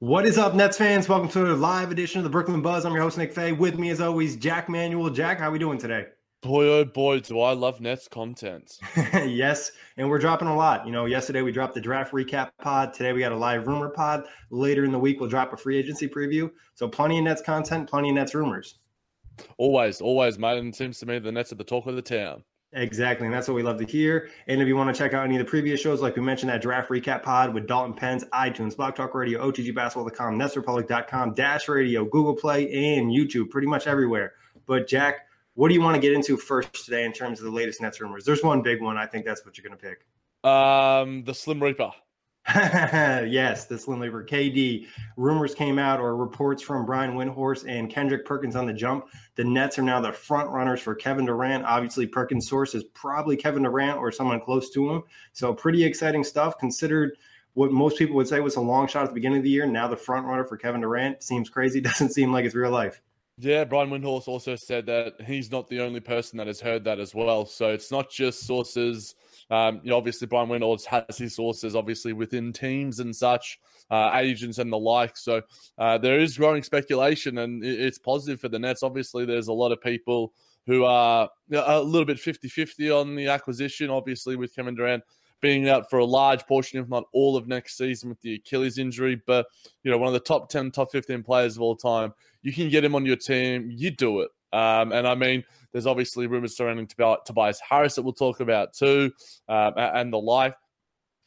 What is up, Nets fans? Welcome to a live edition of the Brooklyn Buzz. I'm your host, Nick Fay. With me, as always, Jack Manuel. Jack, how are we doing today? Boy, oh boy, do I love Nets content. yes, and we're dropping a lot. You know, yesterday we dropped the draft recap pod. Today we got a live rumor pod. Later in the week, we'll drop a free agency preview. So plenty of Nets content, plenty of Nets rumors. Always, always, mate. And it seems to me the Nets are the talk of the town. Exactly. And that's what we love to hear. And if you want to check out any of the previous shows, like we mentioned, that draft recap pod with Dalton Pence, iTunes, Blog Talk Radio, OTGBasketball.com, NetsRepublic.com, Dash Radio, Google Play, and YouTube, pretty much everywhere. But Jack, what do you want to get into first today in terms of the latest Nets rumors? There's one big one. I think that's what you're going to pick. Um, the Slim Reaper. yes, this Reaper. KD. Rumors came out or reports from Brian Windhorst and Kendrick Perkins on the jump. The Nets are now the front runners for Kevin Durant. Obviously, Perkins' source is probably Kevin Durant or someone close to him. So, pretty exciting stuff considered what most people would say was a long shot at the beginning of the year. Now, the front runner for Kevin Durant seems crazy. Doesn't seem like it's real life. Yeah, Brian Windhorst also said that he's not the only person that has heard that as well. So, it's not just sources um, you know, obviously Brian Reynolds has his sources, obviously within teams and such, uh, agents and the like. So uh, there is growing speculation, and it's positive for the Nets. Obviously, there's a lot of people who are a little bit 50-50 on the acquisition. Obviously, with Kevin Durant being out for a large portion, if not all of next season with the Achilles injury. But, you know, one of the top 10, top 15 players of all time, you can get him on your team, you do it. Um, and I mean, there's obviously rumors surrounding Tobias Harris that we'll talk about too, um, and the like.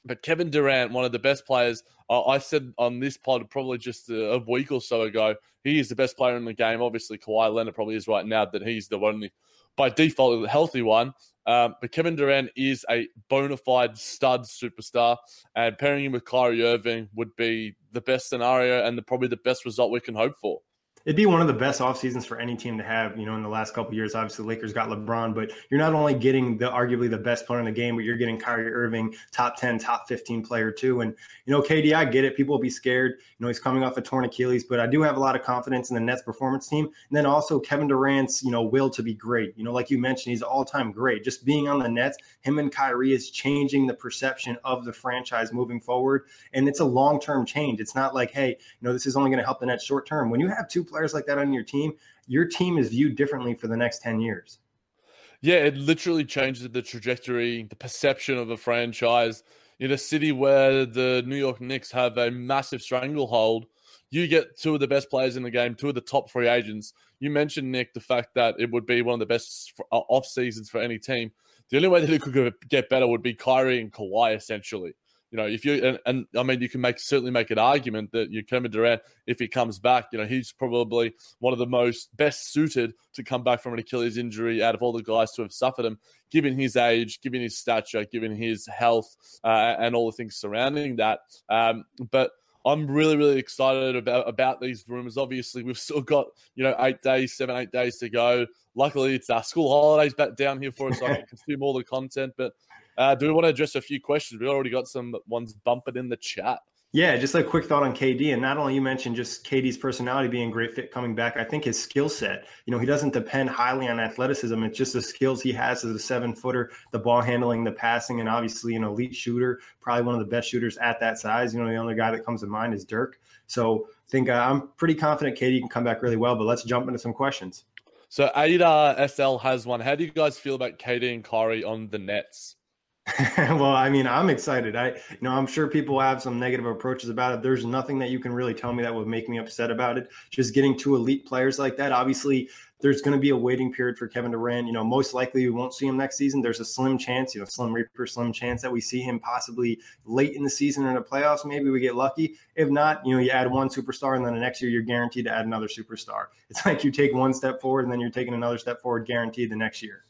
But Kevin Durant, one of the best players, I said on this pod probably just a week or so ago, he is the best player in the game. Obviously, Kawhi Leonard probably is right now that he's the only, by default, the healthy one. Um, but Kevin Durant is a bona fide stud superstar, and pairing him with Kyrie Irving would be the best scenario and the, probably the best result we can hope for it'd be one of the best off seasons for any team to have. You know, in the last couple years, obviously Lakers got LeBron, but you're not only getting the arguably the best player in the game, but you're getting Kyrie Irving, top ten, top fifteen player too. And you know, KD, I get it. People will be scared. You know, he's coming off a torn Achilles, but I do have a lot of confidence in the Nets performance team. And then also Kevin Durant's, you know, will to be great. You know, like you mentioned, he's all time great. Just being on the Nets, him and Kyrie is changing the perception of the franchise moving forward. And it's a long term change. It's not like, hey, you know, this is only going to help the Nets short term. When you have two players like that on your team, your team is viewed differently for the next 10 years. Yeah, it literally changes the trajectory, the perception of a franchise. In a city where the New York Knicks have a massive stranglehold, you get two of the best players in the game, two of the top free agents. You mentioned, Nick, the fact that it would be one of the best uh, off seasons for any team. The only way that it could get better would be Kyrie and Kawhi, essentially. You know, if you and, and, I mean, you can make certainly make an argument that you Kevin Durant, if he comes back, you know, he's probably one of the most best suited to come back from an Achilles injury out of all the guys to have suffered him, given his age, given his stature, given his health, uh, and all the things surrounding that. Um, but I'm really, really excited about about these rumors. Obviously, we've still got you know eight days, seven, eight days to go. Luckily, it's our school holidays back down here for us, so I can consume all the content. But uh, do we want to address a few questions? We already got some ones bumping in the chat. Yeah, just a quick thought on KD. And not only you mentioned just KD's personality being great fit coming back, I think his skill set, you know, he doesn't depend highly on athleticism. It's just the skills he has as a seven footer, the ball handling, the passing, and obviously an elite shooter, probably one of the best shooters at that size. You know, the only guy that comes to mind is Dirk. So I think uh, I'm pretty confident KD can come back really well, but let's jump into some questions. So Ada SL has one. How do you guys feel about KD and Kyrie on the Nets? well, I mean, I'm excited. I, you know, I'm sure people have some negative approaches about it. There's nothing that you can really tell me that would make me upset about it. Just getting two elite players like that. Obviously, there's going to be a waiting period for Kevin Durant. You know, most likely we won't see him next season. There's a slim chance, you know, slim reaper, slim chance that we see him possibly late in the season in the playoffs. Maybe we get lucky. If not, you know, you add one superstar and then the next year you're guaranteed to add another superstar. It's like you take one step forward and then you're taking another step forward guaranteed the next year.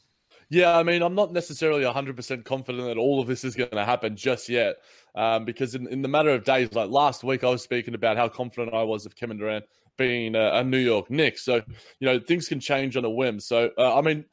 Yeah, I mean, I'm not necessarily 100% confident that all of this is going to happen just yet. Um, because in, in the matter of days, like last week, I was speaking about how confident I was of Kevin Durant being a, a New York Knicks. So, you know, things can change on a whim. So, uh, I mean,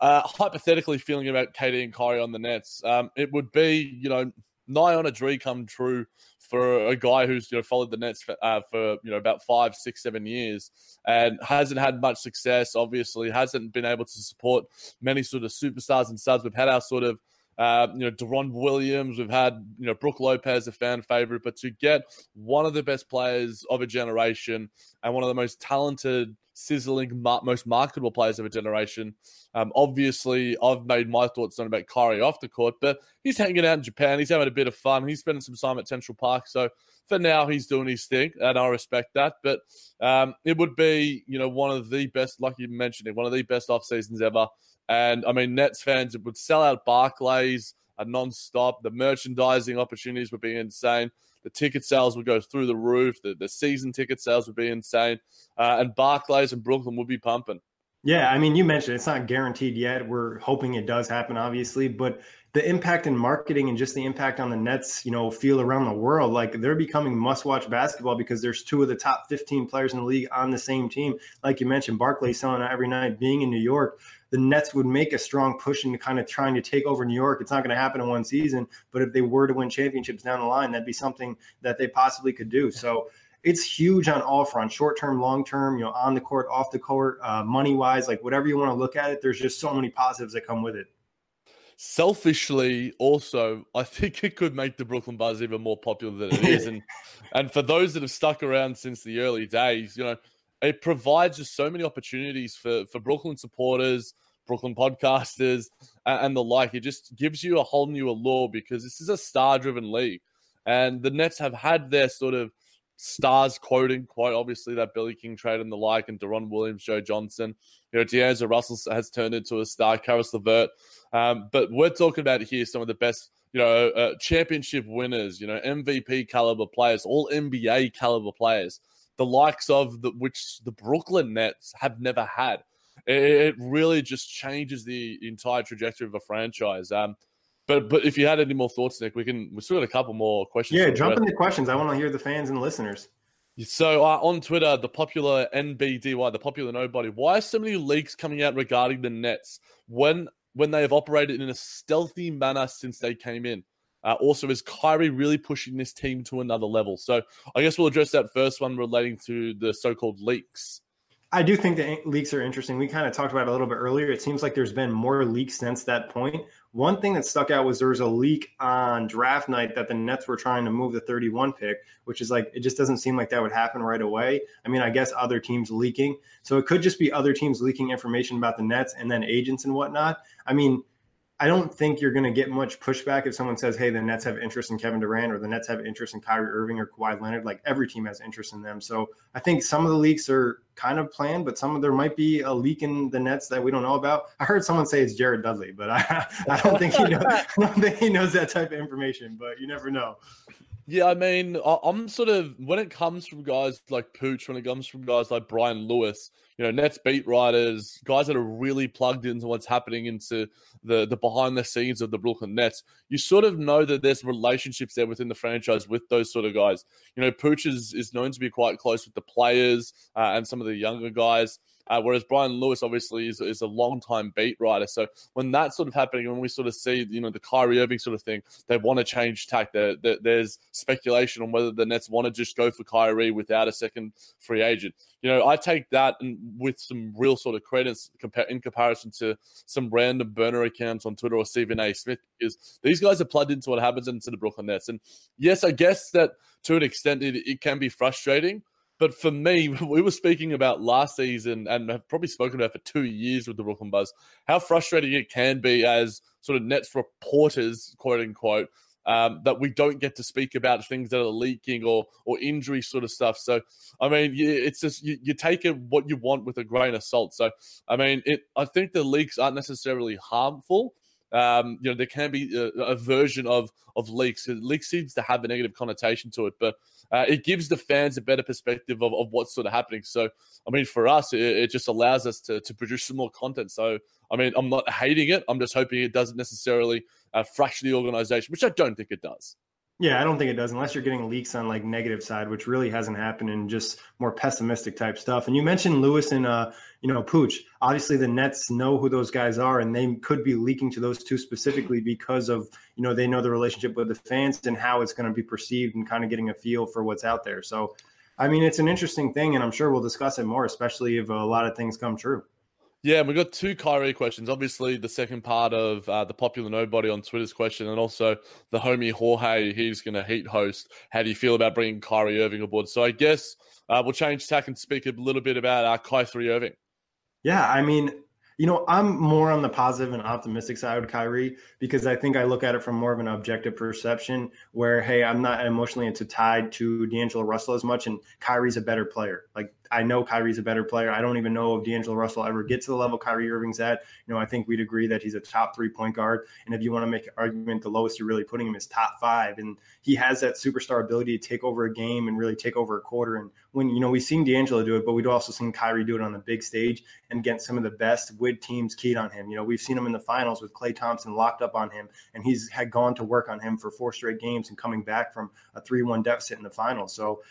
uh, hypothetically feeling about KD and Kyrie on the Nets, um, it would be, you know, nigh on a dream come true for a guy who's you know followed the Nets for, uh, for you know about five, six, seven years and hasn't had much success. Obviously, hasn't been able to support many sort of superstars and studs. We've had our sort of uh, you know, Deron Williams. We've had, you know, Brook Lopez, a fan favorite. But to get one of the best players of a generation and one of the most talented, sizzling, most marketable players of a generation, um, obviously, I've made my thoughts on about Kyrie off the court, but he's hanging out in Japan. He's having a bit of fun. He's spending some time at Central Park. So for now, he's doing his thing, and I respect that. But um, it would be, you know, one of the best, like you mentioned it, one of the best off seasons ever. And I mean, Nets fans would sell out Barclays a non-stop. The merchandising opportunities would be insane. The ticket sales would go through the roof. The, the season ticket sales would be insane. Uh, and Barclays and Brooklyn would be pumping. Yeah, I mean, you mentioned it's not guaranteed yet. We're hoping it does happen, obviously, but the impact in marketing and just the impact on the Nets, you know, feel around the world, like they're becoming must-watch basketball because there's two of the top 15 players in the league on the same team. Like you mentioned, Barclays selling out every night, being in New York the Nets would make a strong push into kind of trying to take over New York. It's not going to happen in one season, but if they were to win championships down the line, that'd be something that they possibly could do. So it's huge on all fronts, short term, long term, you know, on the court, off the court, uh, money wise, like whatever you want to look at it. There's just so many positives that come with it. Selfishly, also, I think it could make the Brooklyn Buzz even more popular than it is, and and for those that have stuck around since the early days, you know, it provides just so many opportunities for for Brooklyn supporters, Brooklyn podcasters, and the like. It just gives you a whole new allure because this is a star driven league. And the Nets have had their sort of stars quoting, quite obviously, that Billy King trade and the like, and Deron Williams, Joe Johnson. You know, D'Angelo Russell has turned into a star, Caris LeVert. Um, but we're talking about here some of the best, you know, uh, championship winners, you know, MVP caliber players, all NBA caliber players, the likes of the, which the Brooklyn Nets have never had it, really just changes the entire trajectory of a franchise. Um, but but if you had any more thoughts, Nick, we can we still got a couple more questions. Yeah, jump into questions. I want to hear the fans and listeners. So uh, on Twitter, the popular NBDY, the popular nobody, why are so many leaks coming out regarding the Nets when when they have operated in a stealthy manner since they came in? Uh, also, is Kyrie really pushing this team to another level? So I guess we'll address that first one relating to the so-called leaks. I do think the leaks are interesting. We kind of talked about it a little bit earlier. It seems like there's been more leaks since that point. One thing that stuck out was there was a leak on draft night that the Nets were trying to move the 31 pick, which is like, it just doesn't seem like that would happen right away. I mean, I guess other teams leaking. So it could just be other teams leaking information about the Nets and then agents and whatnot. I mean, I don't think you're going to get much pushback if someone says, "Hey, the Nets have interest in Kevin Durant or the Nets have interest in Kyrie Irving or Kawhi Leonard." Like every team has interest in them. So I think some of the leaks are kind of planned, but some of there might be a leak in the Nets that we don't know about. I heard someone say it's Jared Dudley, but I, I don't think he knows. I don't think he knows that type of information. But you never know. Yeah, I mean, I'm sort of when it comes from guys like Pooch, when it comes from guys like Brian Lewis, you know, Nets beat writers, guys that are really plugged into what's happening into the the behind the scenes of the Brooklyn Nets. You sort of know that there's relationships there within the franchise with those sort of guys. You know, Pooch is, is known to be quite close with the players uh, and some of the younger guys. Uh, whereas Brian Lewis obviously is, is a long time beat writer. So when that's sort of happening, when we sort of see, you know, the Kyrie Irving sort of thing, they want to change tack. There, there, there's speculation on whether the Nets want to just go for Kyrie without a second free agent. You know, I take that and with some real sort of credence in comparison to some random burner accounts on Twitter or Stephen A. Smith, because these guys are plugged into what happens into the Brooklyn Nets. And yes, I guess that to an extent it, it can be frustrating. But for me, we were speaking about last season and have probably spoken about for two years with the Brooklyn Buzz, how frustrating it can be as sort of Nets reporters, quote unquote, um, that we don't get to speak about things that are leaking or or injury sort of stuff. So, I mean, it's just you, you take it what you want with a grain of salt. So, I mean, it. I think the leaks aren't necessarily harmful. Um, you know, there can be a, a, version of of leaks. Leaks seems to have a negative connotation to it, but uh, it gives the fans a better perspective of, of what's sort of happening. So, I mean, for us, it, it, just allows us to, to produce some more content. So, I mean, I'm not hating it. I'm just hoping it doesn't necessarily uh, fracture the organization, which I don't think it does. Yeah, I don't think it does unless you're getting leaks on like negative side, which really hasn't happened and just more pessimistic type stuff. And you mentioned Lewis and uh, you know, Pooch. Obviously the Nets know who those guys are and they could be leaking to those two specifically because of, you know, they know the relationship with the fans and how it's going to be perceived and kind of getting a feel for what's out there. So I mean, it's an interesting thing and I'm sure we'll discuss it more, especially if a lot of things come true. Yeah, and we've got two Kyrie questions. Obviously, the second part of uh, the popular nobody on Twitter's question, and also the homie Jorge, he's going to heat host. How do you feel about bringing Kyrie Irving aboard? So I guess uh, we'll change tack and speak a little bit about uh, Kyrie Irving. Yeah, I mean, you know, I'm more on the positive and optimistic side with Kyrie because I think I look at it from more of an objective perception where, hey, I'm not emotionally into tied to D'Angelo Russell as much, and Kyrie's a better player. Like I know Kyrie's a better player. I don't even know if D'Angelo Russell ever gets to the level Kyrie Irving's at. You know, I think we'd agree that he's a top three point guard. And if you want to make an argument, the lowest you're really putting him is top five. And he has that superstar ability to take over a game and really take over a quarter. And when, you know, we've seen D'Angelo do it, but we'd also seen Kyrie do it on the big stage and get some of the best with teams keyed on him. You know, we've seen him in the finals with Klay Thompson locked up on him, and he's had gone to work on him for four straight games and coming back from a 3 1 deficit in the finals. So,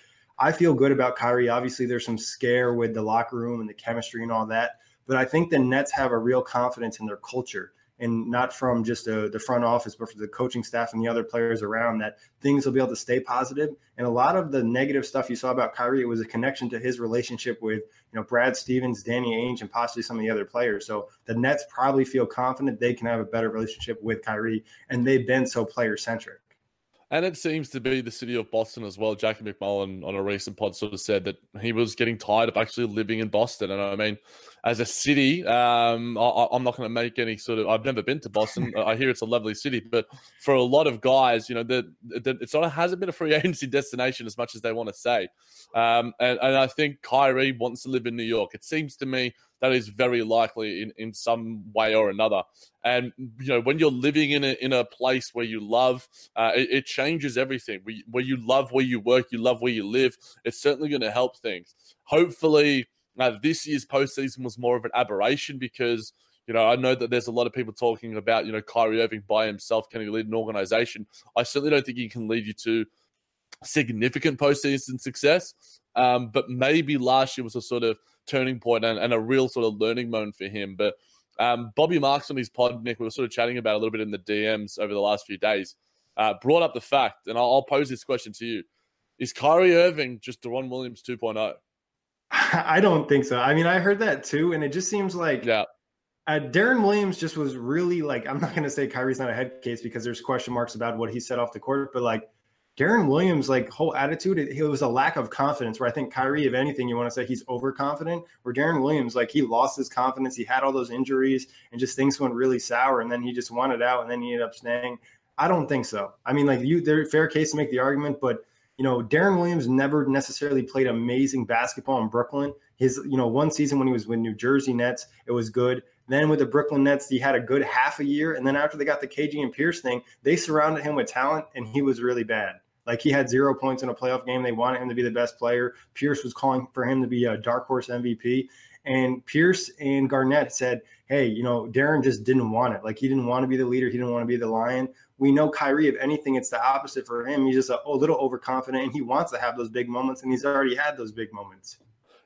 I feel good about Kyrie. Obviously, there's some scare with the locker room and the chemistry and all that. But I think the Nets have a real confidence in their culture and not from just a, the front office, but for the coaching staff and the other players around that things will be able to stay positive. And a lot of the negative stuff you saw about Kyrie, it was a connection to his relationship with, you know, Brad Stevens, Danny Ainge, and possibly some of the other players. So the Nets probably feel confident they can have a better relationship with Kyrie, and they've been so player centric. And it seems to be the city of Boston as well. Jackie MacMullan on a recent pod sort of said that he was getting tired of actually living in Boston. And I mean, as a city, um, I, am not going to make any sort of. I've never been to Boston. I hear it's a lovely city, but for a lot of guys, you know, that it's not hasn't been a free agency destination as much as they want to say. Um, and, and I think Kyrie wants to live in New York. It seems to me that is very likely in, in some way or another. And you know, when you're living in a in a place where you love, uh, it, it, changes everything. Where you love where you work, you love where you live. It's certainly going to help things. Hopefully, uh, this year's postseason was more of an aberration because. You know, I know that there's a lot of people talking about, you know, Kyrie Irving by himself can he lead an organization. I certainly don't think he can lead you to significant postseason success. Um, but maybe last year was a sort of turning point and, and a real sort of learning moment for him. But um, Bobby Marks on his pod, Nick, we were sort of chatting about a little bit in the DMs over the last few days, uh, brought up the fact, and I'll, I'll, pose this question to you: Is Kyrie Irving just Deron Williams 2.0? I don't think so. I mean, I heard that too, and it just seems like yeah. Uh, Deron Williams just was really like I'm not going to say Kyrie's not a head case because there's question marks about what he said off the court, but like Deron Williams, like whole attitude, it, it, was a lack of confidence. Where I think Kyrie, if anything, you want to say he's overconfident. Where Deron Williams, like he lost his confidence, he had all those injuries, and just things went really sour, and then he just wanted out, and then he ended up staying. I don't think so. I mean, like you, there's fair case to make the argument, but you know, Deron Williams never necessarily played amazing basketball in Brooklyn. His, you know, one season when he was with New Jersey Nets, it was good. Then with the Brooklyn Nets, he had a good half a year. And then after they got the KG and Pierce thing, they surrounded him with talent and he was really bad. Like he had zero points in a playoff game. They wanted him to be the best player. Pierce was calling for him to be a dark horse MVP. And Pierce and Garnett said, hey, you know, Deron just didn't want it. Like he didn't want to be the leader. He didn't want to be the lion. We know Kyrie, if anything, it's the opposite for him. He's just a, a little overconfident and he wants to have those big moments. And he's already had those big moments.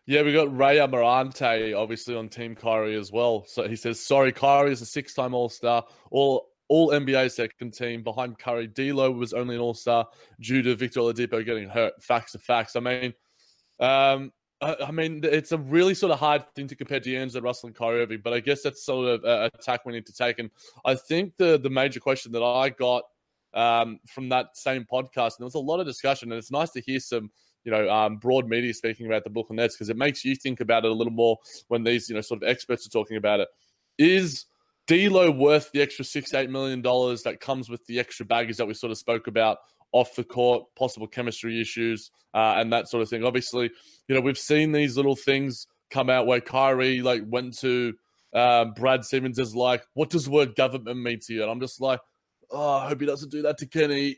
Yeah, we got Ray Amarante obviously on Team Kyrie as well. So he says, sorry, Kyrie is a six time All. All NBA second team behind Curry. D'Lo was only an All Star due to Victor Oladipo getting hurt. Facts are facts. I mean, um, I, I, mean, it's a really sort of hard thing to compare D'Angelo Russell and Kyrie Irving, but I guess that's sort of a attack we need to take. And I think the the major question that I got um, from that same podcast, and there was a lot of discussion, and it's nice to hear some you know, um, broad media speaking about the Brooklyn Nets because it makes you think about it a little more when these, you know, sort of experts are talking about it. Is D'Lo worth the extra six eight million dollars that comes with the extra baggage that we sort of spoke about off the court, possible chemistry issues, uh, and that sort of thing. Obviously, you know we've seen these little things come out where Kyrie like went to uh, Brad Stevens is like, "What does the word government mean to you?" And I'm just like, "Oh, I hope he doesn't do that to Kenny."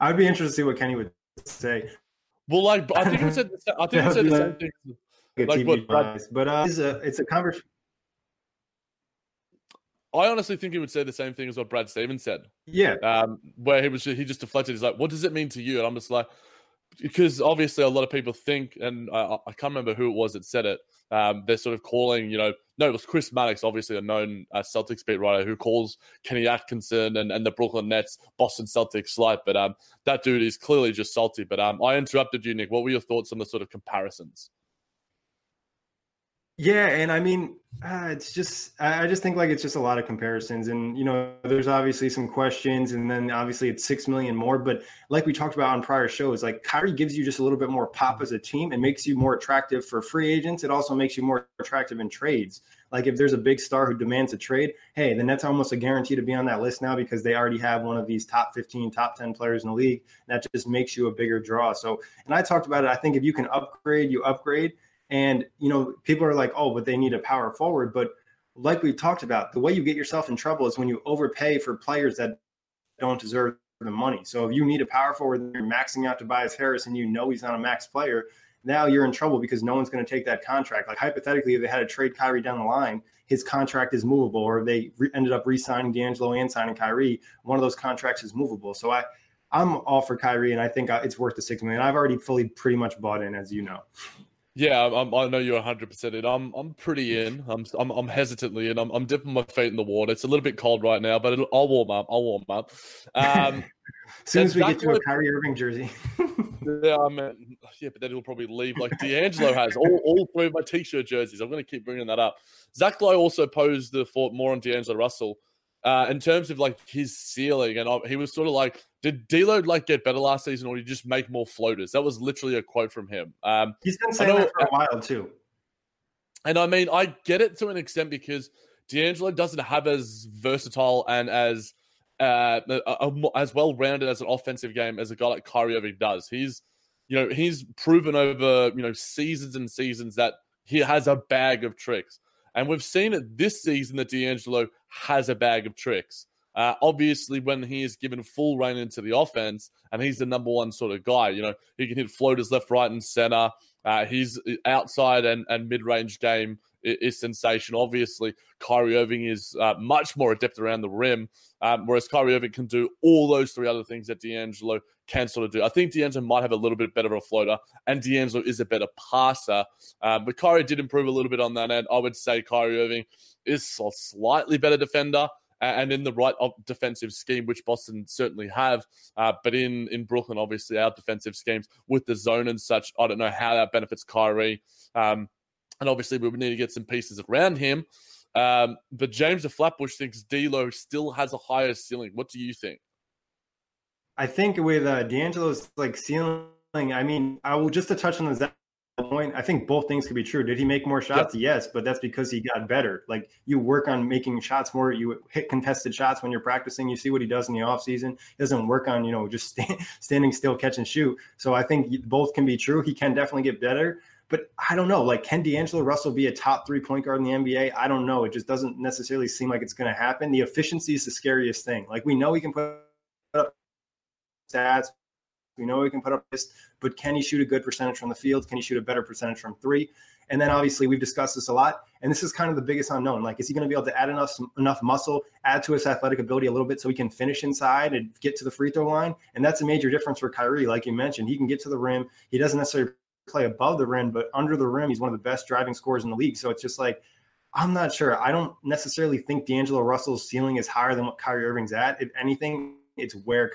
I'd be interested to see what Kenny would say. Well, like I think he said, the, I think he said the same thing. Like, what, Brad, but uh, it's a it's a conversation I honestly think he would say the same thing as what Brad Stevens said. Yeah. Um, where he was he just deflected. He's like, "What does it mean to you?" And I'm just like, because obviously a lot of people think, and I, I can't remember who it was that said it. Um, they're sort of calling, you know, no, it was Chris Maddox, obviously a known uh, Celtics beat writer, who calls Kenny Atkinson and, and the Brooklyn Nets Boston Celtics slight. But um, that dude is clearly just salty. But um, I interrupted you, Nick. What were your thoughts on the sort of comparisons? Yeah, and I mean, uh, it's just I just think like it's just a lot of comparisons, and you know, there's obviously some questions, and then obviously it's six million more. But like we talked about on prior shows, like Kyrie gives you just a little bit more pop as a team and makes you more attractive for free agents. It also makes you more attractive in trades. Like if there's a big star who demands a trade, hey, the Nets are almost a guarantee to be on that list now because they already have one of these top 15, top 10 players in the league. That just makes you a bigger draw. So, and I talked about it. I think if you can upgrade, you upgrade. And, you know, people are like, oh, but they need a power forward. But like we talked about, the way you get yourself in trouble is when you overpay for players that don't deserve the money. So if you need a power forward, you're maxing out Tobias Harris and you know he's not a max player, now you're in trouble because no one's going to take that contract. Like hypothetically, if they had to trade Kyrie down the line, his contract is movable, or they re- ended up re-signing D'Angelo and signing Kyrie, one of those contracts is movable. So I, I'm all for Kyrie, and I think uh, it's worth the six million. I've already fully pretty much bought in, as you know. Yeah, I'm, i know you're 100 percent in. I'm I'm pretty in. I'm I'm, I'm hesitantly in. I'm, I'm dipping my feet in the water. It's a little bit cold right now, but I'll warm up. I'll warm up. Um, as soon as we get to a Kyrie Irving jersey. yeah, I mean, yeah, but then he'll probably leave like D'Angelo has all, all three of my t-shirt jerseys. I'm going to keep bringing that up. Zach Lowe also posed the thought more on D'Angelo Russell uh, in terms of like his ceiling, and uh, he was sort of like, did D'Lo like get better last season, or did he just make more floaters? That was literally a quote from him. Um, He's been saying know, that for a while too. And I mean, I get it to an extent because D'Angelo doesn't have as versatile and as uh, a, a, as well rounded as an offensive game as a guy like Kyrie Irving does. He's, you know, he's proven over you know seasons and seasons that he has a bag of tricks. And we've seen it this season that D'Angelo has a bag of tricks. Uh, obviously, when he is given full reign into the offense, and he's the number one sort of guy, you know, he can hit floaters left, right, and center. Uh, uh, outside and, and mid range game is, sensational. Obviously, Kyrie Irving is uh, much more adept around the rim, um, whereas Kyrie Irving can do all those three other things that D'Angelo can sort of do. I think D'Angelo might have a little bit better of a floater, and D'Angelo is a better passer. Um, but Kyrie did improve a little bit on that end. I would say Kyrie Irving is a slightly better defender and in the right defensive scheme, which Boston certainly have. Uh, but in in Brooklyn, obviously, our defensive schemes with the zone and such, I don't know how that benefits Kyrie. Um, and obviously, we would need to get some pieces around him. Um, but James the Flatbush thinks D'Lo still has a higher ceiling. What do you think? I think with uh, D'Angelo's like ceiling, I mean, I will just to touch on that point. I think both things could be true. Did he make more shots? Yes, but that's because he got better. Like you work on making shots more. You hit contested shots when you're practicing. You see what he does in the offseason. He doesn't work on you know just stand, standing still, catch and shoot. So I think both can be true. He can definitely get better. But I don't know. Like, can D'Angelo Russell be a top three point guard in the NBA? I don't know. It just doesn't necessarily seem like it's going to happen. The efficiency is the scariest thing. Like, we know he can put up stats. We know he can put up this, but can he shoot a good percentage from the field? Can he shoot a better percentage from three? And then obviously we've discussed this a lot, and this is kind of the biggest unknown. Like, is he going to be able to add enough enough muscle, add to his athletic ability a little bit, so he can finish inside and get to the free throw line? And that's a major difference for Kyrie. Like you mentioned, he can get to the rim. He doesn't necessarily play above the rim, but under the rim, he's one of the best driving scorers in the league. So it's just like, I'm not sure. I don't necessarily think D'Angelo Russell's ceiling is higher than what Kyrie Irving's at. If anything, it's where.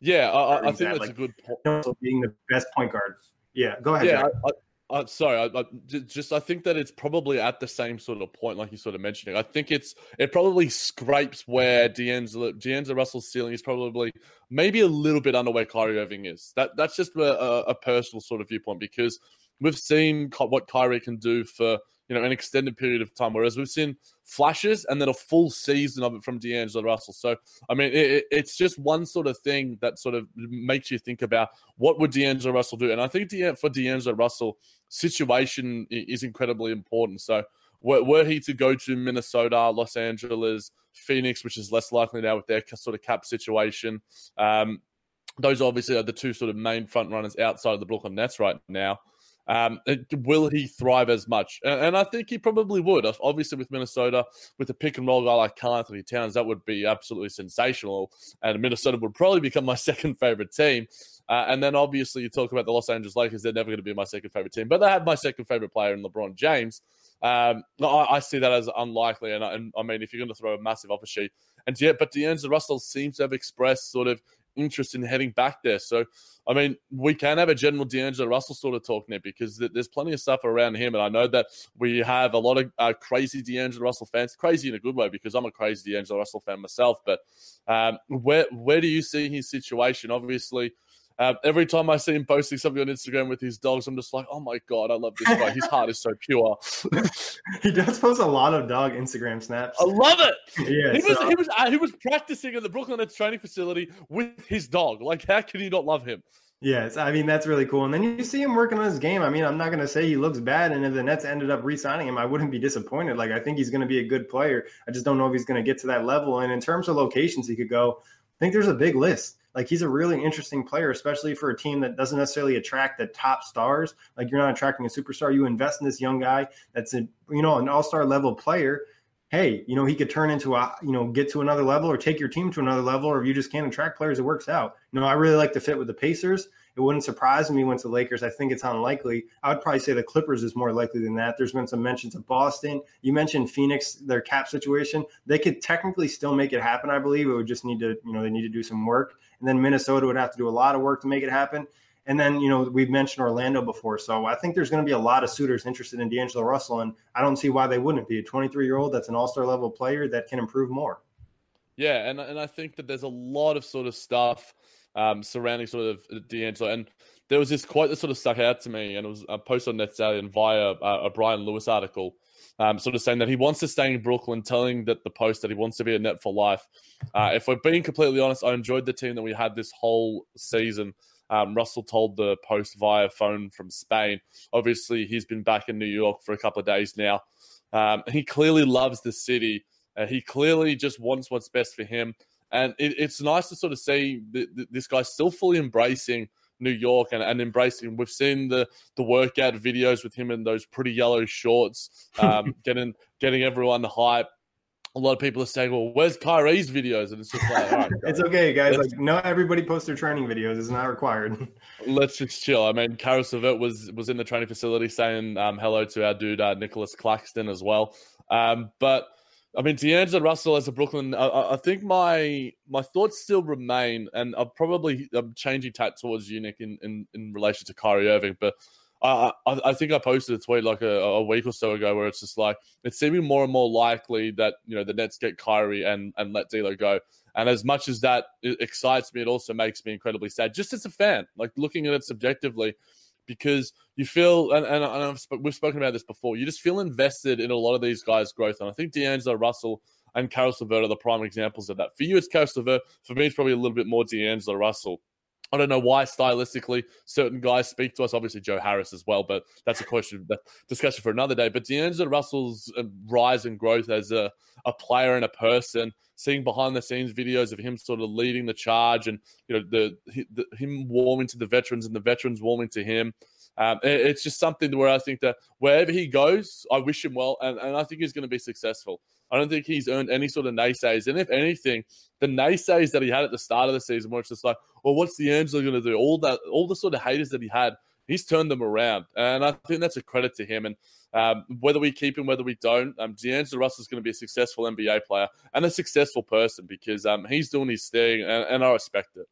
Yeah, I, I think at. that's like, a good point. Being the best point guard. Yeah, go ahead. Yeah, I, uh, sorry, I, I, just I think that it's probably at the same sort of point, like you sort of mentioning. I think it's it probably scrapes where D'Angelo D'Angelo Russell's ceiling is probably maybe a little bit under where Kyrie Irving is. That that's just a, a personal sort of viewpoint because we've seen what Kyrie can do for you know an extended period of time, whereas we've seen flashes and then a full season of it from D'Angelo Russell. So I mean, it, it's just one sort of thing that sort of makes you think about what would D'Angelo Russell do, and I think for D'Angelo Russell, situation is incredibly important. So were, he to go to Minnesota, Los Angeles, Phoenix, which is less likely now with their sort of cap situation. Um, those obviously are the two sort of main front runners outside of the Brooklyn Nets right now. Um, will he thrive as much? And, and, I think he probably would. Obviously, with Minnesota, with a pick and roll guy like Karl-Anthony Towns, that would be absolutely sensational. And Minnesota would probably become my second favorite team. Uh, and then obviously, you talk about the Los Angeles Lakers, they're never going to be my second favorite team, but they have my second favorite player in LeBron James. Um, I, I, see that as unlikely. And, and I mean, if you're going to throw a massive offer sheet, and yet, but D'Angelo Russell seems to have expressed sort of interest in heading back there. So, I mean, we can have a general D'Angelo Russell sort of talk now because there's plenty of stuff around him. And I know that we have a lot of uh, crazy D'Angelo Russell fans, crazy in a good way because I'm a crazy D'Angelo Russell fan myself. But um, where, where do you see his situation? Obviously, uh, every time I see him posting something on Instagram with his dogs, I'm just like, oh my god, I love this guy. His heart is so pure. he does post a lot of dog Instagram snaps. I love it. Yeah, he so. was he was uh, he was practicing in the Brooklyn Nets training facility with his dog. Like, how can you not love him? Yes, I mean that's really cool. And then you see him working on his game. I mean, I'm not going to say he looks bad, and if the Nets ended up re-signing him, I wouldn't be disappointed. Like I think he's going to be a good player. I just don't know if he's going to get to that level. And in terms of locations, he could go. I think there's a big list. Like he's a really interesting player, especially for a team that doesn't necessarily attract the top stars. Like you're not attracting a superstar. You invest in this young guy that's a you know an all star level player. Hey, you know he could turn into a you know get to another level or take your team to another level, or if you just can't attract players, it works out. You know I really like the fit with the Pacers. It wouldn't surprise me went to Lakers. I think it's unlikely. I would probably say the Clippers is more likely than that. There's been some mentions of Boston. You mentioned Phoenix, their cap situation. They could technically still make it happen. I believe it would just need to, you know, they need to do some work. And then Minnesota would have to do a lot of work to make it happen. And then, you know, we've mentioned Orlando before. So I think there's going to be a lot of suitors interested in D'Angelo Russell. And I don't see why they wouldn't be a 23 year old that's an all star level player that can improve more. Yeah. And, and I think that there's a lot of sort of stuff um, surrounding sort of D'Angelo. And there was this quote that sort of stuck out to me, and it was a post on NetStallion via a, a Brian Lewis article, um, sort of saying that he wants to stay in Brooklyn, telling that the post that he wants to be a net for life. Uh, if we're being completely honest, I enjoyed the team that we had this whole season. Um, Russell told the post via phone from Spain. Obviously, he's been back in New York for a couple of days now. Um, he clearly loves the city. Uh, he clearly just wants what's best for him. And it, it's nice to sort of see th- th- this guy still fully embracing New York and, and embracing. We've seen the the workout videos with him in those pretty yellow shorts, um, getting getting everyone hype. A lot of people are saying, "Well, where's Kyrie's videos?" And it's just like, all right, it's okay, guys. Like, not everybody posts their training videos; it's not required. let's just chill. I mean, Caris LeVert was was in the training facility saying um, hello to our dude uh, Nicholas Claxton as well. Um, but I mean, D'Angelo Russell as a Brooklyn, I, I, think my my thoughts still remain, and I'm probably I'm changing tack towards you, Nick, in, in, in relation to Kyrie Irving. But I, I, I think I posted a tweet like a, a, week or so ago where it's just like it's seeming more and more likely that you know the Nets get Kyrie and and let D'Lo go. And as much as that excites me, it also makes me incredibly sad, just as a fan, like looking at it subjectively, because you feel, and, and, and we've spoken about this before, you just feel invested in a lot of these guys' growth. And I think D'Angelo Russell and Caris LeVert are the prime examples of that. For you, it's Caris LeVert. For me, it's probably a little bit more D'Angelo Russell. I don't know why stylistically certain guys speak to us. Obviously, Joe Harris as well, but that's a question, that discussion for another day. But D'Angelo Russell's uh, rise and growth as a, a player and a person, seeing behind the scenes videos of him sort of leading the charge and you know the, the him warming to the veterans and the veterans warming to him. Um, it, it's just something where I think that wherever he goes, I wish him well, and, and I think he's going to be successful. I don't think he's earned any sort of naysays. And if anything, the naysays that he had at the start of the season, where it's just like, well, what's D'Angelo going to do? All that, all the sort of haters that he had, he's turned them around, and I think that's a credit to him. And um, whether we keep him, whether we don't, um, D'Angelo Russell is going to be a successful NBA player and a successful person because um, he's doing his thing, and, and I respect it.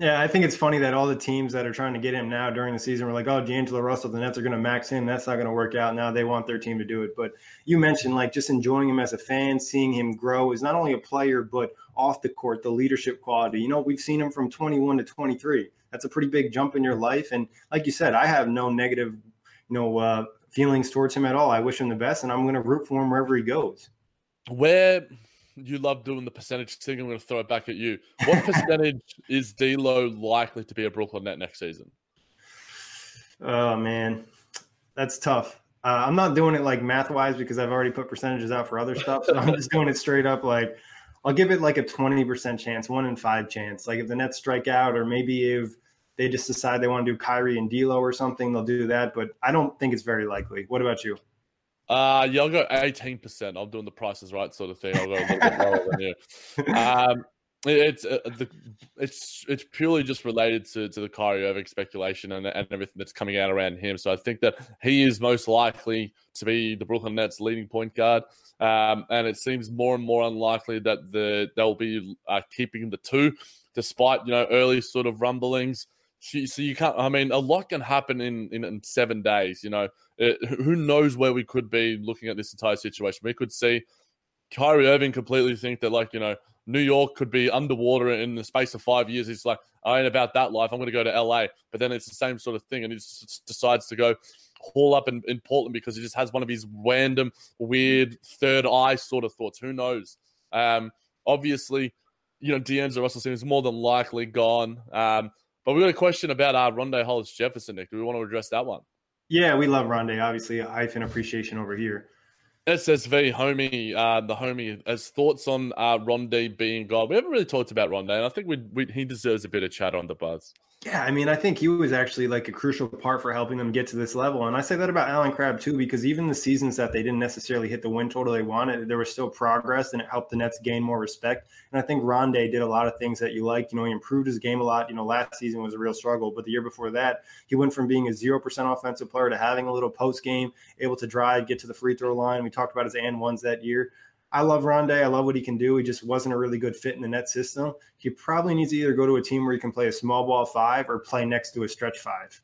Yeah, I think it's funny that all the teams that are trying to get him now during the season were like, "Oh, D'Angelo Russell, the Nets are going to max him. That's not going to work out." Now they want their team to do it. But you mentioned like just enjoying him as a fan, seeing him grow is not only a player but off the court, the leadership quality. You know, we've seen him from 21 to 23. That's a pretty big jump in your life. And like you said, I have no negative, you know, uh, feelings towards him at all. I wish him the best, and I'm going to root for him wherever he goes. Where you love doing the percentage thing. I'm going to throw it back at you. What percentage is D'Lo likely to be a Brooklyn Net next season? Oh man, that's tough. Uh, I'm not doing it like math wise because I've already put percentages out for other stuff. So I'm just doing it straight up. Like I'll give it like a 20% chance, one in five chance. Like if the Nets strike out, or maybe if they just decide they want to do Kyrie and D'Lo or something, they'll do that. But I don't think it's very likely. What about you? Uh, yeah, I'll go 18%. I'm doing the prices right sort of thing. I'll go a little bit lower than you. Um, it's uh, the, it's it's purely just related to, to the Kyrie Irving speculation and, and everything that's coming out around him. So I think that he is most likely to be the Brooklyn Nets leading point guard, um, and it seems more and more unlikely that the they'll be uh, keeping the two, despite you know early sort of rumblings. So you can't. I mean, a lot can happen in in, in seven days. You know, it, who knows where we could be looking at this entire situation? We could see Kyrie Irving completely think that, like, you know, New York could be underwater in the space of five years. He's like, I ain't about that life. I'm going to go to LA. But then it's the same sort of thing. And he just decides to go haul up in, in Portland because he just has one of his random, weird third eye sort of thoughts. Who knows? Um, obviously, you know, D'Angelo Russell seems more than likely gone. Um, but we got a question about uh, Rondae Hollis Jefferson, Nick. Do we want to address that one? Yeah, we love Rondae. Obviously, I hyphen appreciation over here. SSV homie, uh, the homie, as thoughts on uh, Rondae being God. We haven't really talked about Rondae, and I think we, we, he deserves a bit of chat on the buzz. Yeah, I mean, I think he was actually like a crucial part for helping them get to this level. And I say that about Allen Crabbe too, because even the seasons that they didn't necessarily hit the win total they wanted, there was still progress and it helped the Nets gain more respect. And I think Rondae did a lot of things that you liked. You know, he improved his game a lot. You know, last season was a real struggle, but the year before that, he went from being a 0% offensive player to having a little post game, able to drive, get to the free throw line. We talked about his and ones that year. I love Rondae. I love what he can do. He just wasn't a really good fit in the net system. He probably needs to either go to a team where he can play a small ball five or play next to a stretch five.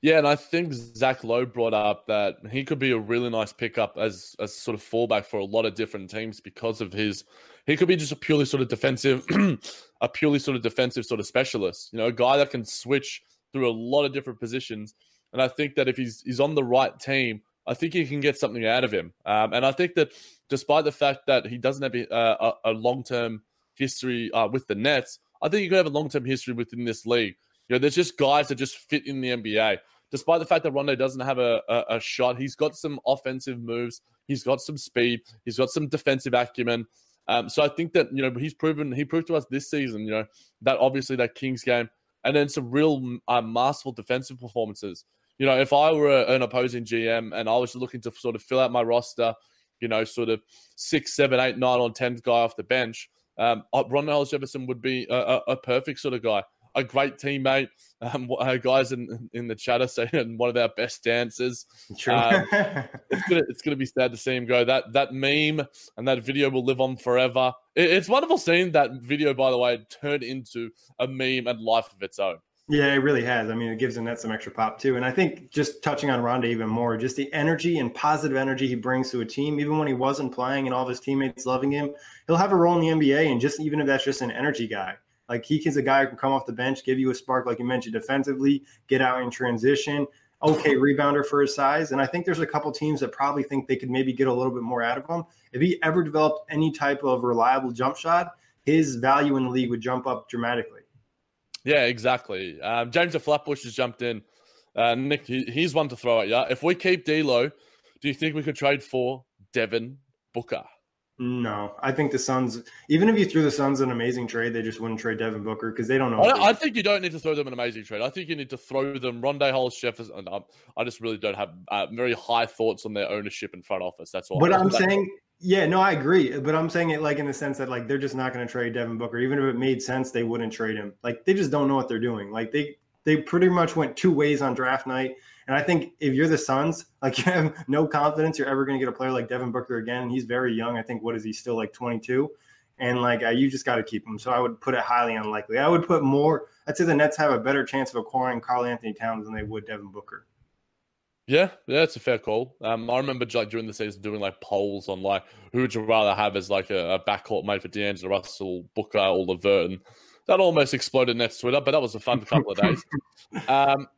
Yeah, and I think Zach Lowe brought up that he could be a really nice pickup as as sort of fallback for a lot of different teams because of his. He could be just a purely sort of defensive, a purely sort of defensive sort of specialist. You know, a guy that can switch through a lot of different positions. And I think that if he's he's on the right team, I think you can get something out of him. Um, and I think that despite the fact that he doesn't have a, a, a long term history uh, with the Nets, I think you could have a long term history within this league. You know, there's just guys that just fit in the NBA. Despite the fact that Rondo doesn't have a, a, a shot, he's got some offensive moves. He's got some speed. He's got some defensive acumen. Um, so I think that you know he's proven he proved to us this season. You know that obviously that Kings game, and then some real uh, masterful defensive performances you know, if I were an opposing GM and I was looking to sort of fill out my roster, you know, sort of six, seven, eight, nine on 10 guy off the bench, um, uh, Ron Hollis Jefferson would be a, a, a, perfect sort of guy. A great teammate. Um, guys in in the chat are saying one of our best dancers. True. Um, it's gonna it's gonna be sad to see him go. That that meme and that video will live on forever. It, it's wonderful seeing that video, by the way, turn into a meme and life of its own. Yeah, it really has. I mean, it gives net some extra pop too. And I think just touching on Rondae even more, just the energy and positive energy he brings to a team, even when he wasn't playing and all of his teammates loving him, he'll have a role in the NBA. And just even if that's just an energy guy, like he is a guy who can come off the bench, give you a spark, like you mentioned, defensively, get out in transition. Okay, rebounder for his size. And I think there's a couple teams that probably think they could maybe get a little bit more out of him. If he ever developed any type of reliable jump shot, his value in the league would jump up dramatically. Yeah, exactly. Um, James of Flatbush has jumped in. Uh, Nick, he, he's one to throw at you. If we keep D'Lo, do you think we could trade for Devin Booker? No, I think the Suns. Even if you threw the Suns an amazing trade, they just wouldn't trade Devin Booker because they don't know. I, I, think you don't need to throw them an amazing trade. I think you need to throw them Rondae Hollis, Jefferson. I just really don't have uh, very high thoughts on their ownership and front office. That's all. But I'm saying, yeah, no, I agree. But I'm saying it like in the sense that like they're just not going to trade Devin Booker. Even if it made sense, they wouldn't trade him. Like they just don't know what they're doing. Like they they pretty much went two ways on draft night. And I think if you're the Suns, like you have no confidence you're ever going to get a player like Devin Booker again. He's very young. I think what is he still like 22? And like uh, you just got to keep him. So I would put it highly unlikely. I would put more. I'd say the Nets have a better chance of acquiring Karl-Anthony Towns than they would Devin Booker. Yeah, yeah, it's a fair call. Um, I remember like during the season doing like polls on like who would you rather have as like a, a backcourt mate for D'Angelo Russell, Booker, or LeVert. And that almost exploded Nets Twitter, but that was a fun couple of days. Um,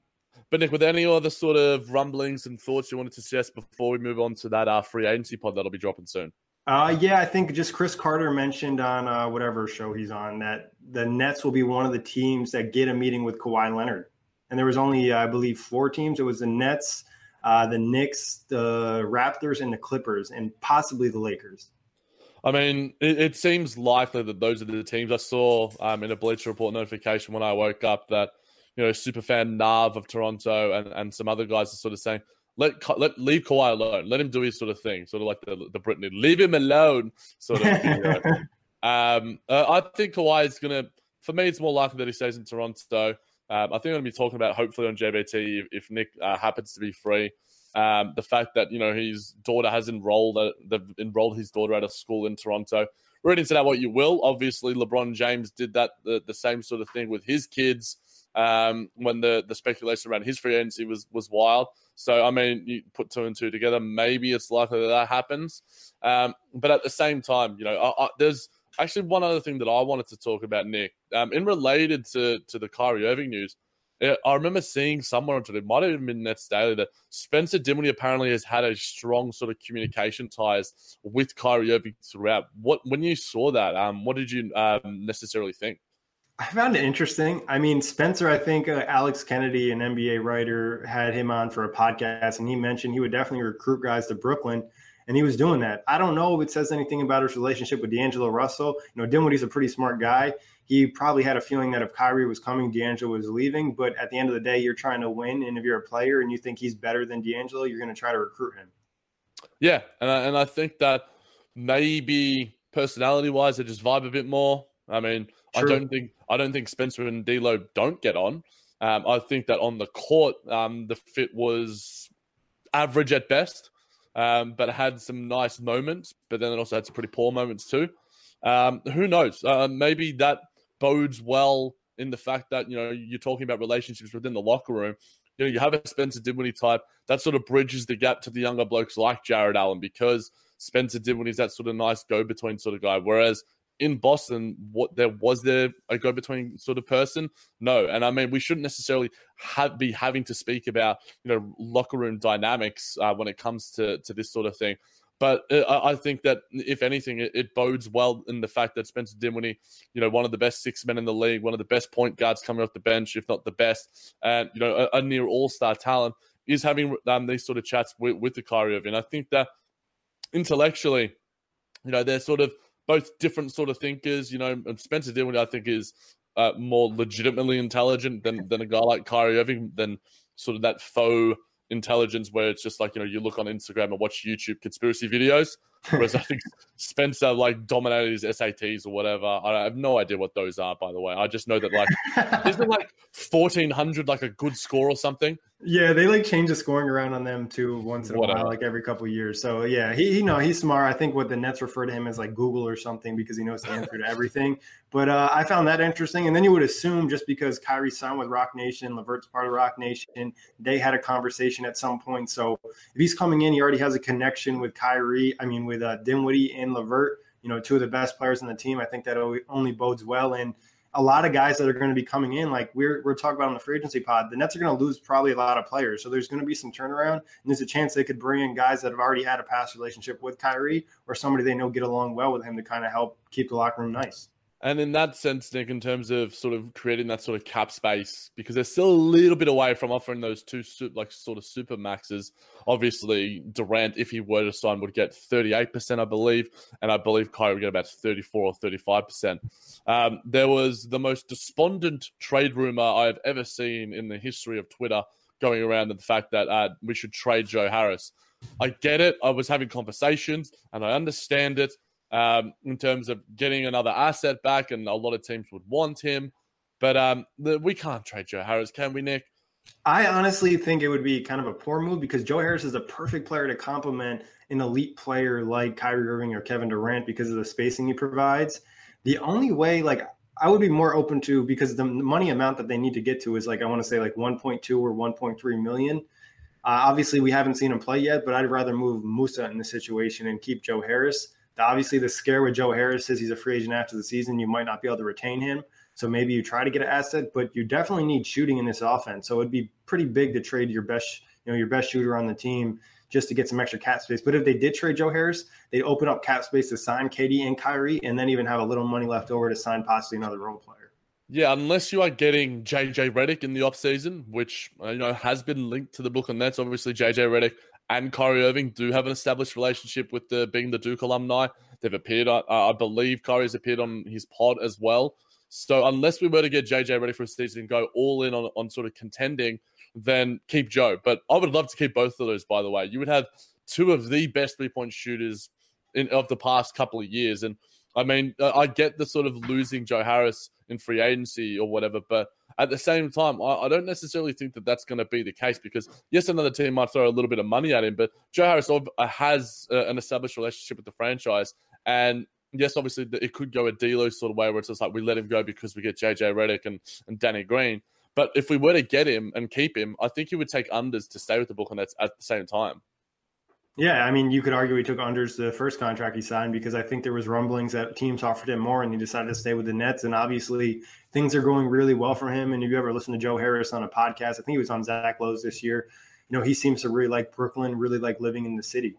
but Nick, were there any other sort of rumblings and thoughts you wanted to suggest before we move on to that uh, free agency pod that'll be dropping soon? Uh, yeah, I think just Cris Carter mentioned on uh, whatever show he's on that the Nets will be one of the teams that get a meeting with Kawhi Leonard. And there was only, I believe, four teams. It was the Nets, uh, the Knicks, the Raptors, and the Clippers, and possibly the Lakers. I mean, it, it seems likely that those are the teams. I saw um, in a Bleacher Report notification when I woke up that you know, super fan Nav of Toronto and, and some other guys are sort of saying, let let leave Kawhi alone, let him do his sort of thing, sort of like the the Britney, leave him alone, sort of. you know. um, uh, I think Kawhi is gonna. For me, it's more likely that he stays in Toronto. Um, I think I'm going to be talking about hopefully on JBT if, if Nick uh, happens to be free. Um, the fact that you know his daughter has enrolled, uh, they've enrolled his daughter at a school in Toronto. Read into that what you will. Obviously, LeBron James did that the, the same sort of thing with his kids um, when the the speculation around his free agency was was wild. So I mean, you put two and two together, maybe it's likely that that happens. Um, but at the same time, you know, I, I, there's actually one other thing that I wanted to talk about, Nick, um, in related to to the Kyrie Irving news. I remember seeing somewhere on Twitter, it might have even been Nets Daily, that Spencer Dinwiddie apparently has had a strong sort of communication ties with Kyrie Irving throughout. What when you saw that, um, what did you um, necessarily think? I found it interesting. I mean, Spencer, I think uh, Alex Kennedy, an NBA writer, had him on for a podcast, and he mentioned he would definitely recruit guys to Brooklyn, and he was doing that. I don't know if it says anything about his relationship with D'Angelo Russell. You know, Dinwiddie's a pretty smart guy. He probably had a feeling that if Kyrie was coming, D'Angelo was leaving. But at the end of the day, you're trying to win, and if you're a player and you think he's better than D'Angelo, you're going to try to recruit him. Yeah, and I, and I think that maybe personality-wise, they just vibe a bit more. I mean, True. I don't think I don't think Spencer and D'Lo don't get on. Um, I think that on the court, um, the fit was average at best, um, but had some nice moments. But then it also had some pretty poor moments too. Um, who knows? Uh, maybe that bodes well in the fact that you know you're talking about relationships within the locker room. You know, you have a Spencer Dinwiddie type that sort of bridges the gap to the younger blokes like Jarrett Allen because Spencer Dinwiddie's that sort of nice go between sort of guy. Whereas in Boston, what there was there a go between sort of person? No, and I mean we shouldn't necessarily have be having to speak about you know locker room dynamics uh, when it comes to to this sort of thing. But uh, I think that if anything, it, it, bodes well in the fact that Spencer Dinwiddie, you know, one of the best six men in the league, one of the best point guards coming off the bench, if not the best, and you know, a, a near all star talent, is having um, these sort of chats with, with the Kyrie Irving. I think that intellectually, you know, they're sort of both different sort of thinkers. You know, And Spencer Dinwiddie, I think, is uh, more legitimately intelligent than than a guy like Kyrie Irving, than sort of that faux intelligence where it's just like you know you look on Instagram and watch YouTube conspiracy videos. Whereas I think Spencer like dominated his SATs or whatever. I have no idea what those are, by the way. I just know that like isn't like fourteen hundred like a good score or something? Yeah, they like change the scoring around on them too once in a Whatever. while, like every couple years. So yeah, he you know he's smart. I think what the Nets refer to him as like Google or something because he knows the answer to everything. But uh, I found that interesting. And then you would assume just because Kyrie signed with Roc Nation, LeVert's part of Roc Nation, they had a conversation at some point. So if he's coming in, he already has a connection with Kyrie. I mean, with uh, Dinwiddie and LeVert, you know, two of the best players in the team. I think that only bodes well. And a lot of guys that are going to be coming in, like we're we're talking about on the free agency pod, the Nets are going to lose probably a lot of players. So there's going to be some turnaround, and there's a chance they could bring in guys that have already had a past relationship with Kyrie or somebody they know get along well with him to kind of help keep the locker room nice. And in that sense, Nick, in terms of sort of creating that sort of cap space, because they're still a little bit away from offering those two like sort of super maxes. Obviously, Durant, if he were to sign, would get 38%, I believe. And I believe Kyrie would get about 34 or 35%. Um, there was the most despondent trade rumor I've ever seen in the history of Twitter going around the fact that uh, we should trade Joe Harris. I get it. I was having conversations and I understand it um, in terms of getting another asset back, and a lot of teams would want him. But um, the, we can't trade Joe Harris, can we, Nick? I honestly think it would be kind of a poor move because Joe Harris is a perfect player to complement an elite player like Kyrie Irving or Kevin Durant because of the spacing he provides. The only way, like, I would be more open to because the money amount that they need to get to is like I want to say like 1.2 or 1.3 million. Uh, obviously, we haven't seen him play yet, but I'd rather move Musa in the situation and keep Joe Harris. Obviously, the scare with Joe Harris is he's a free agent after the season. You might not be able to retain him. So maybe you try to get an asset, but you definitely need shooting in this offense. So it'd be pretty big to trade your best, you know, your best shooter on the team just to get some extra cap space. But if they did trade Joe Harris, they'd open up cap space to sign KD and Kyrie, and then even have a little money left over to sign possibly another role player. Yeah, unless you are getting JJ Redick in the offseason, which uh, you know has been linked to the Brooklyn Nets. Obviously, JJ Redick and Kyrie Irving do have an established relationship with the being the Duke alumni. They've appeared, I believe Kyrie's appeared on his pod as well. So unless we were to get JJ Redick for a season and go all in on, on sort of contending, then keep Joe. But I would love to keep both of those, by the way. You would have two of the best three point shooters in of the past couple of years. And I mean, I get the sort of losing Joe Harris in free agency or whatever, but at the same time, I, I don't necessarily think that that's going to be the case because yes, another team might throw a little bit of money at him, but Joe Harris uh, has uh, an established relationship with the franchise, and yes, obviously it could go a D'Lo sort of way where it's just like we let him go because we get JJ Redick and, and Danny Green. But if we were to get him and keep him, I think he would take unders to stay with the Brooklyn Nets at the same time. Yeah, I mean, you could argue he took unders the first contract he signed because I think there was rumblings that teams offered him more, and he decided to stay with the Nets. And obviously, things are going really well for him. And if you ever listen to Joe Harris on a podcast, I think he was on Zach Lowe's this year. You know, he seems to really like Brooklyn, really like living in the city.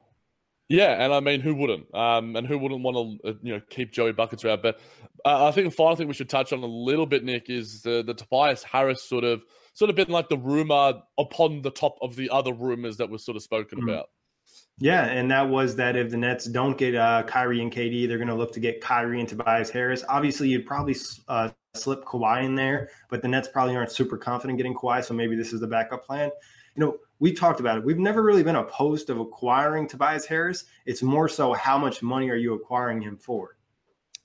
Yeah, and I mean, who wouldn't? Um, and who wouldn't want to, uh, you know, keep Joey buckets around? But uh, I think the final thing we should touch on a little bit, Nick, is the the Tobias Harris sort of sort of been like the rumor upon the top of the other rumors that were sort of spoken mm-hmm. about. Yeah, and that was that if the Nets don't get uh, Kyrie and KD, they're going to look to get Kyrie and Tobias Harris. Obviously, you'd probably uh, slip Kawhi in there, but the Nets probably aren't super confident getting Kawhi, so maybe this is the backup plan. You know, we talked about it. We've never really been opposed of acquiring Tobias Harris. It's more so how much money are you acquiring him for?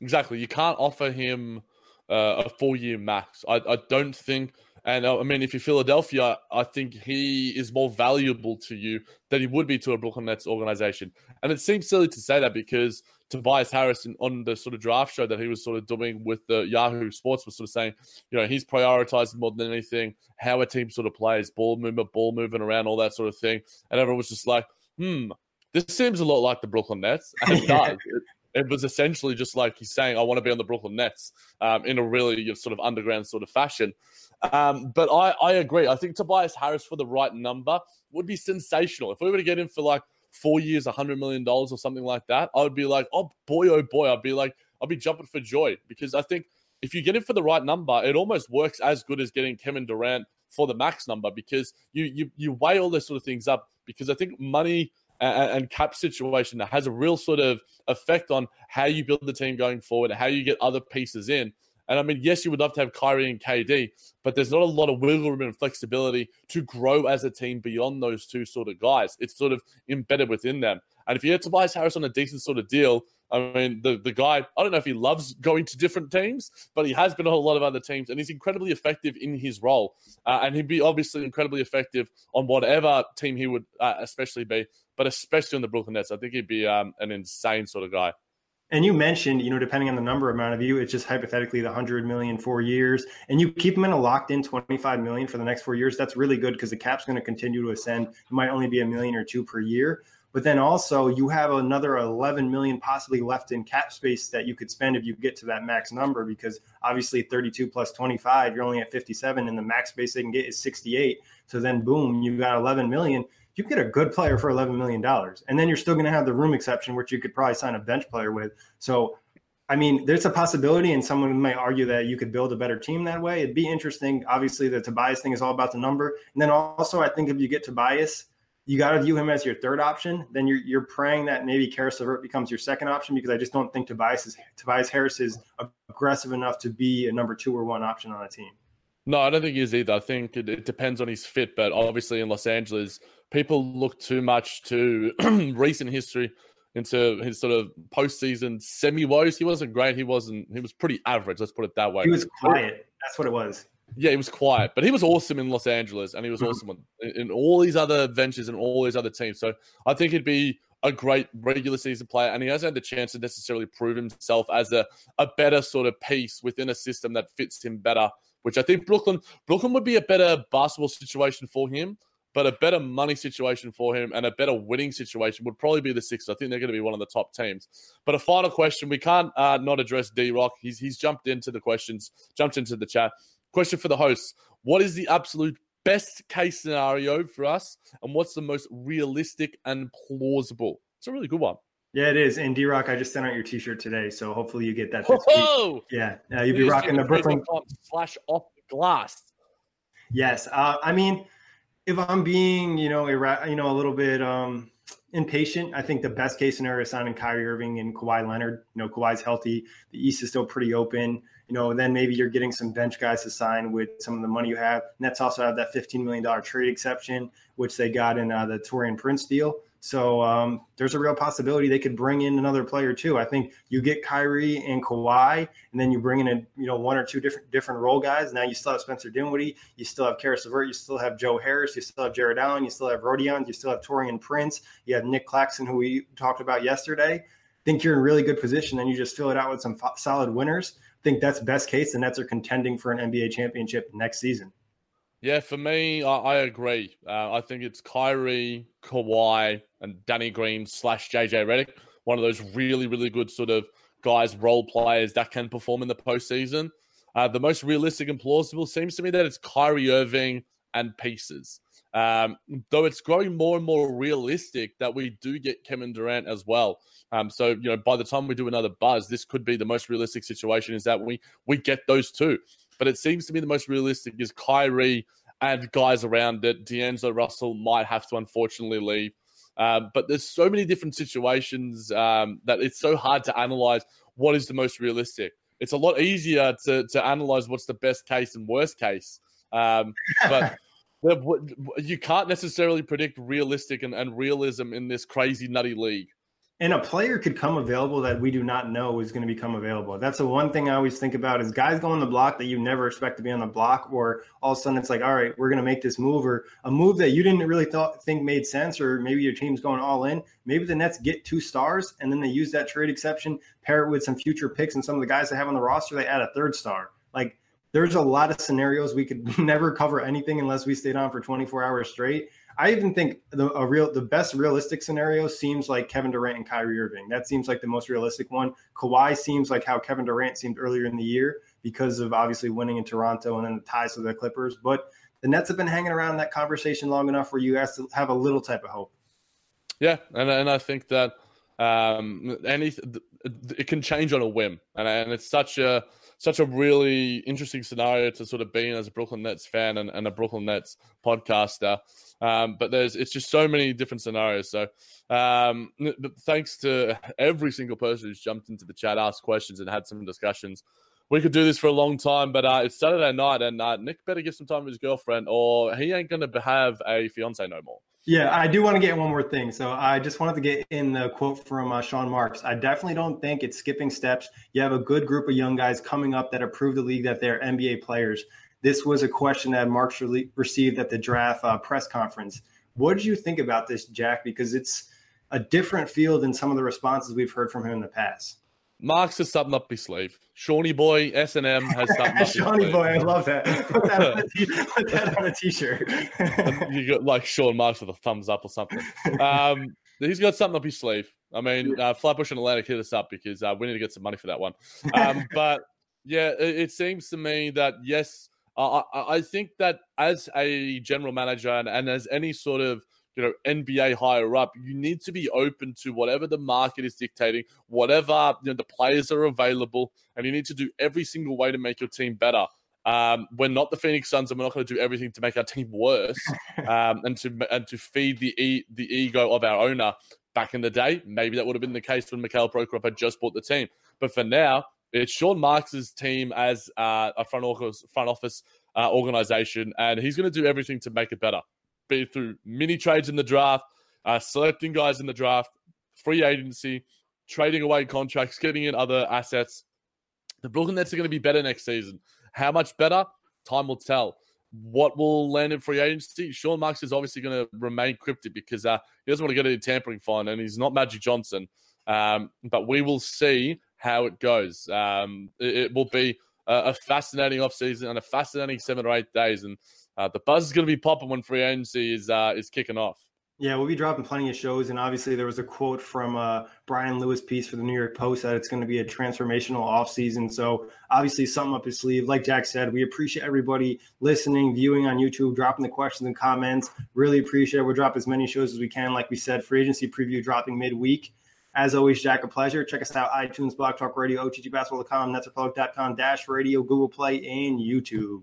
Exactly. You can't offer him uh, a four year max. I, I don't think and uh, I mean, if you're Philadelphia, I think he is more valuable to you than he would be to a Brooklyn Nets organization. And it seems silly to say that because Tobias Harris on the sort of draft show that he was sort of doing with the Yahoo Sports was sort of saying, you know, he's prioritizing more than anything how a team sort of plays, ball movement, ball moving around, all that sort of thing. And everyone was just like, hmm, this seems a lot like the Brooklyn Nets. And it does. It, it was essentially just like he's saying, I want to be on the Brooklyn Nets um, in a really sort of underground sort of fashion. Um, but I, I agree. I think Tobias Harris for the right number would be sensational. If we were to get him for like four years, $100 million or something like that, I would be like, oh boy, oh boy. I'd be like, I'd be jumping for joy because I think if you get him for the right number, it almost works as good as getting Kevin Durant for the max number because you you you weigh all those sort of things up because I think money and, and cap situation that has a real sort of effect on how you build the team going forward, how you get other pieces in. And I mean, yes, you would love to have Kyrie and KD, but there's not a lot of wiggle room and flexibility to grow as a team beyond those two sort of guys. It's sort of embedded within them. And if you get Tobias Harris on a decent sort of deal, I mean, the, the guy, I don't know if he loves going to different teams, but he has been on a lot of other teams and he's incredibly effective in his role. Uh, and he'd be obviously incredibly effective on whatever team he would uh, especially be, but especially on the Brooklyn Nets. I think he'd be um, an insane sort of guy. And you mentioned, you know, depending on the number amount of you, it's just hypothetically the 100 million four years, and you keep them in a locked in 25 million for the next four years. That's really good because the cap's going to continue to ascend. It might only be a million or two per year, but then also you have another 11 million possibly left in cap space that you could spend if you get to that max number because obviously 32 plus 25 you're only at 57 and the max space they can get is 68 so then boom you've got 11 million you get a good player for 11 million dollars and then you're still going to have the room exception which you could probably sign a bench player with so I mean, there's a possibility, and someone might argue that you could build a better team that way. It'd be interesting. Obviously, the Tobias thing is all about the number. And then also, I think if you get Tobias, you got to view him as your third option. Then you're you're praying that maybe Caris LeVert becomes your second option because I just don't think Tobias is Tobias Harris is aggressive enough to be a number two or one option on a team. No, I don't think he is either. I think it, it depends on his fit, but obviously in Los Angeles, people look too much to recent history into his sort of postseason semi woes. He wasn't great. He wasn't. He was pretty average. Let's put it that way. He was quiet. That's what it was. Yeah, he was quiet, but he was awesome in Los Angeles, and he was mm-hmm. awesome in, in all these other ventures and all these other teams. So I think he'd be a great regular season player, and he hasn't had the chance to necessarily prove himself as a, a better sort of piece within a system that fits him better. Which I think Brooklyn Brooklyn would be a better basketball situation for him, but a better money situation for him and a better winning situation would probably be the Sixers. I think they're going to be one of the top teams. But a final question, we can't uh, not address D Rock. He's he's jumped into the questions, jumped into the chat. Question for the hosts What is the absolute best case scenario for us? And what's the most realistic and plausible? It's a really good one. Yeah, it is. And D Rock, I just sent out your T-shirt today, so hopefully you get that. This Whoa! Week. Yeah, uh, you'll be rocking the Brooklyn slash off the glass. Yes, uh, I mean, if I'm being, you know, ira- you know, a little bit um, impatient, I think the best case scenario is signing Kyrie Irving and Kawhi Leonard. You know, Kawhi's healthy. The East is still pretty open you know, then maybe you're getting some bench guys to sign with some of the money you have. Nets also have that $15 million trade exception, which they got in uh, the Taurean Prince deal. So um, there's a real possibility they could bring in another player too. I think you get Kyrie and Kawhi, and then you bring in a, you know one or two different different role guys. Now you still have Spencer Dinwiddie, you still have Caris LeVert, you still have Joe Harris, you still have Jarrett Allen, you still have Rondae, you still have Taurean Prince, you have Nic Claxton, who we talked about yesterday. think you're in really good position, and you just fill it out with some solid winners I think that's best case. The Nets are contending for an NBA championship next season. Yeah, for me, I, I agree. Uh, I think it's Kyrie, Kawhi, and Danny Green slash JJ Redick. One of those really, really good sort of guys, role players that can perform in the postseason. Uh, the most realistic and plausible seems to me that it's Kyrie Irving and pieces. Um, though it's growing more and more realistic that we do get Kevin Durant as well. Um, so you know, by the time we do another buzz, this could be the most realistic situation is that we we get those two. But it seems to me the most realistic is Kyrie and guys around it. D'Angelo Russell might have to unfortunately leave. Um, but there's so many different situations um, that it's so hard to analyze what is the most realistic. It's a lot easier to to analyze what's the best case and worst case. Um, but you can't necessarily predict realistic and, and realism in this crazy nutty league and a player could come available that we do not know is going to become available. That's the one thing I always think about is guys go on the block that you never expect to be on the block, or all of a sudden it's like, all right, we're going to make this move, or a move that you didn't really thought, think made sense, or maybe your team's going all in. Maybe the Nets get two stars and then they use that trade exception, pair it with some future picks and some of the guys they have on the roster, they add a third star. Like there's a lot of scenarios we could never cover anything unless we stayed on for 24 hours straight. I even think the a real the best realistic scenario seems like Kevin Durant and Kyrie Irving. That seems like the most realistic one. Kawhi seems like how Kevin Durant seemed earlier in the year because of obviously winning in Toronto and then the ties to the Clippers. But the Nets have been hanging around that conversation long enough where you have to have a little type of hope. Yeah, and and I think that um, any it can change on a whim, and and it's such a such a really interesting scenario to sort of be in as a Brooklyn Nets fan and, and a Brooklyn Nets podcaster. Um, but there's it's just so many different scenarios. So um, thanks to every single person who's jumped into the chat, asked questions, and had some discussions. we could do this for a long time, but uh, it's Saturday night, and uh, Nick better give some time to his girlfriend, or he ain't going to have a fiance no more. Yeah, I do want to get one more thing. So I just wanted to get in the quote from uh, Sean Marks. I definitely don't think it's skipping steps. You have a good group of young guys coming up that have proved the league that they're NBA players. This was a question that Marks re- received at the draft uh, press conference. What did you think about this, Jack? Because it's a different feel than some of the responses we've heard from him in the past. Marks has something up his sleeve. Shawnee boy, S and M has something. up Shawnee boy, I love that. Put that on a, t- put that on a t-shirt. you got like Sean Marks with a thumbs up or something. Um, he's got something up his sleeve. I mean, uh, Flatbush and Atlantic hit us up because uh, we need to get some money for that one. Um, but yeah, it, it, seems to me that yes, I, I, think that as a general manager and, and as any sort of you know NBA higher up, you need to be open to whatever the market is dictating, whatever you know the players are available, and you need to do every single way to make your team better. Um, we're not the Phoenix Suns, and we're not going to do everything to make our team worse um, and to and to feed the e- the ego of our owner. Back in the day, maybe that would have been the case when Mikhail Prokhorov had just bought the team. But for now, it's Sean Marks's team as uh, a front office front office uh, organization, and he's going to do everything to make it better be through mini trades in the draft, uh, selecting guys in the draft, free agency, trading away contracts, getting in other assets. The Brooklyn Nets are going to be better next season. How much better? Time will tell. What will land in free agency? Sean Marks is obviously going to remain cryptic because uh, he doesn't want to get any tampering fine, and he's not Magic Johnson. Um, but we will see how it goes. Um, it, it, will be a, a fascinating offseason and a fascinating seven or eight days. And uh, the buzz is going to be popping when free agency is uh, is kicking off. Yeah, we'll be dropping plenty of shows, and obviously there was a quote from uh, Brian Lewis piece for the New York Post that it's going to be a transformational offseason. So obviously something up his sleeve. Like Jack said, we appreciate everybody listening, viewing on YouTube, dropping the questions and comments. Really appreciate it. We'll drop as many shows as we can. Like we said, free agency preview dropping midweek. As always, Jack, a pleasure. Check us out, iTunes, Blog Talk Radio, OTGBasketball.com, NetsRepublic.com, Dash Radio, Google Play, and YouTube.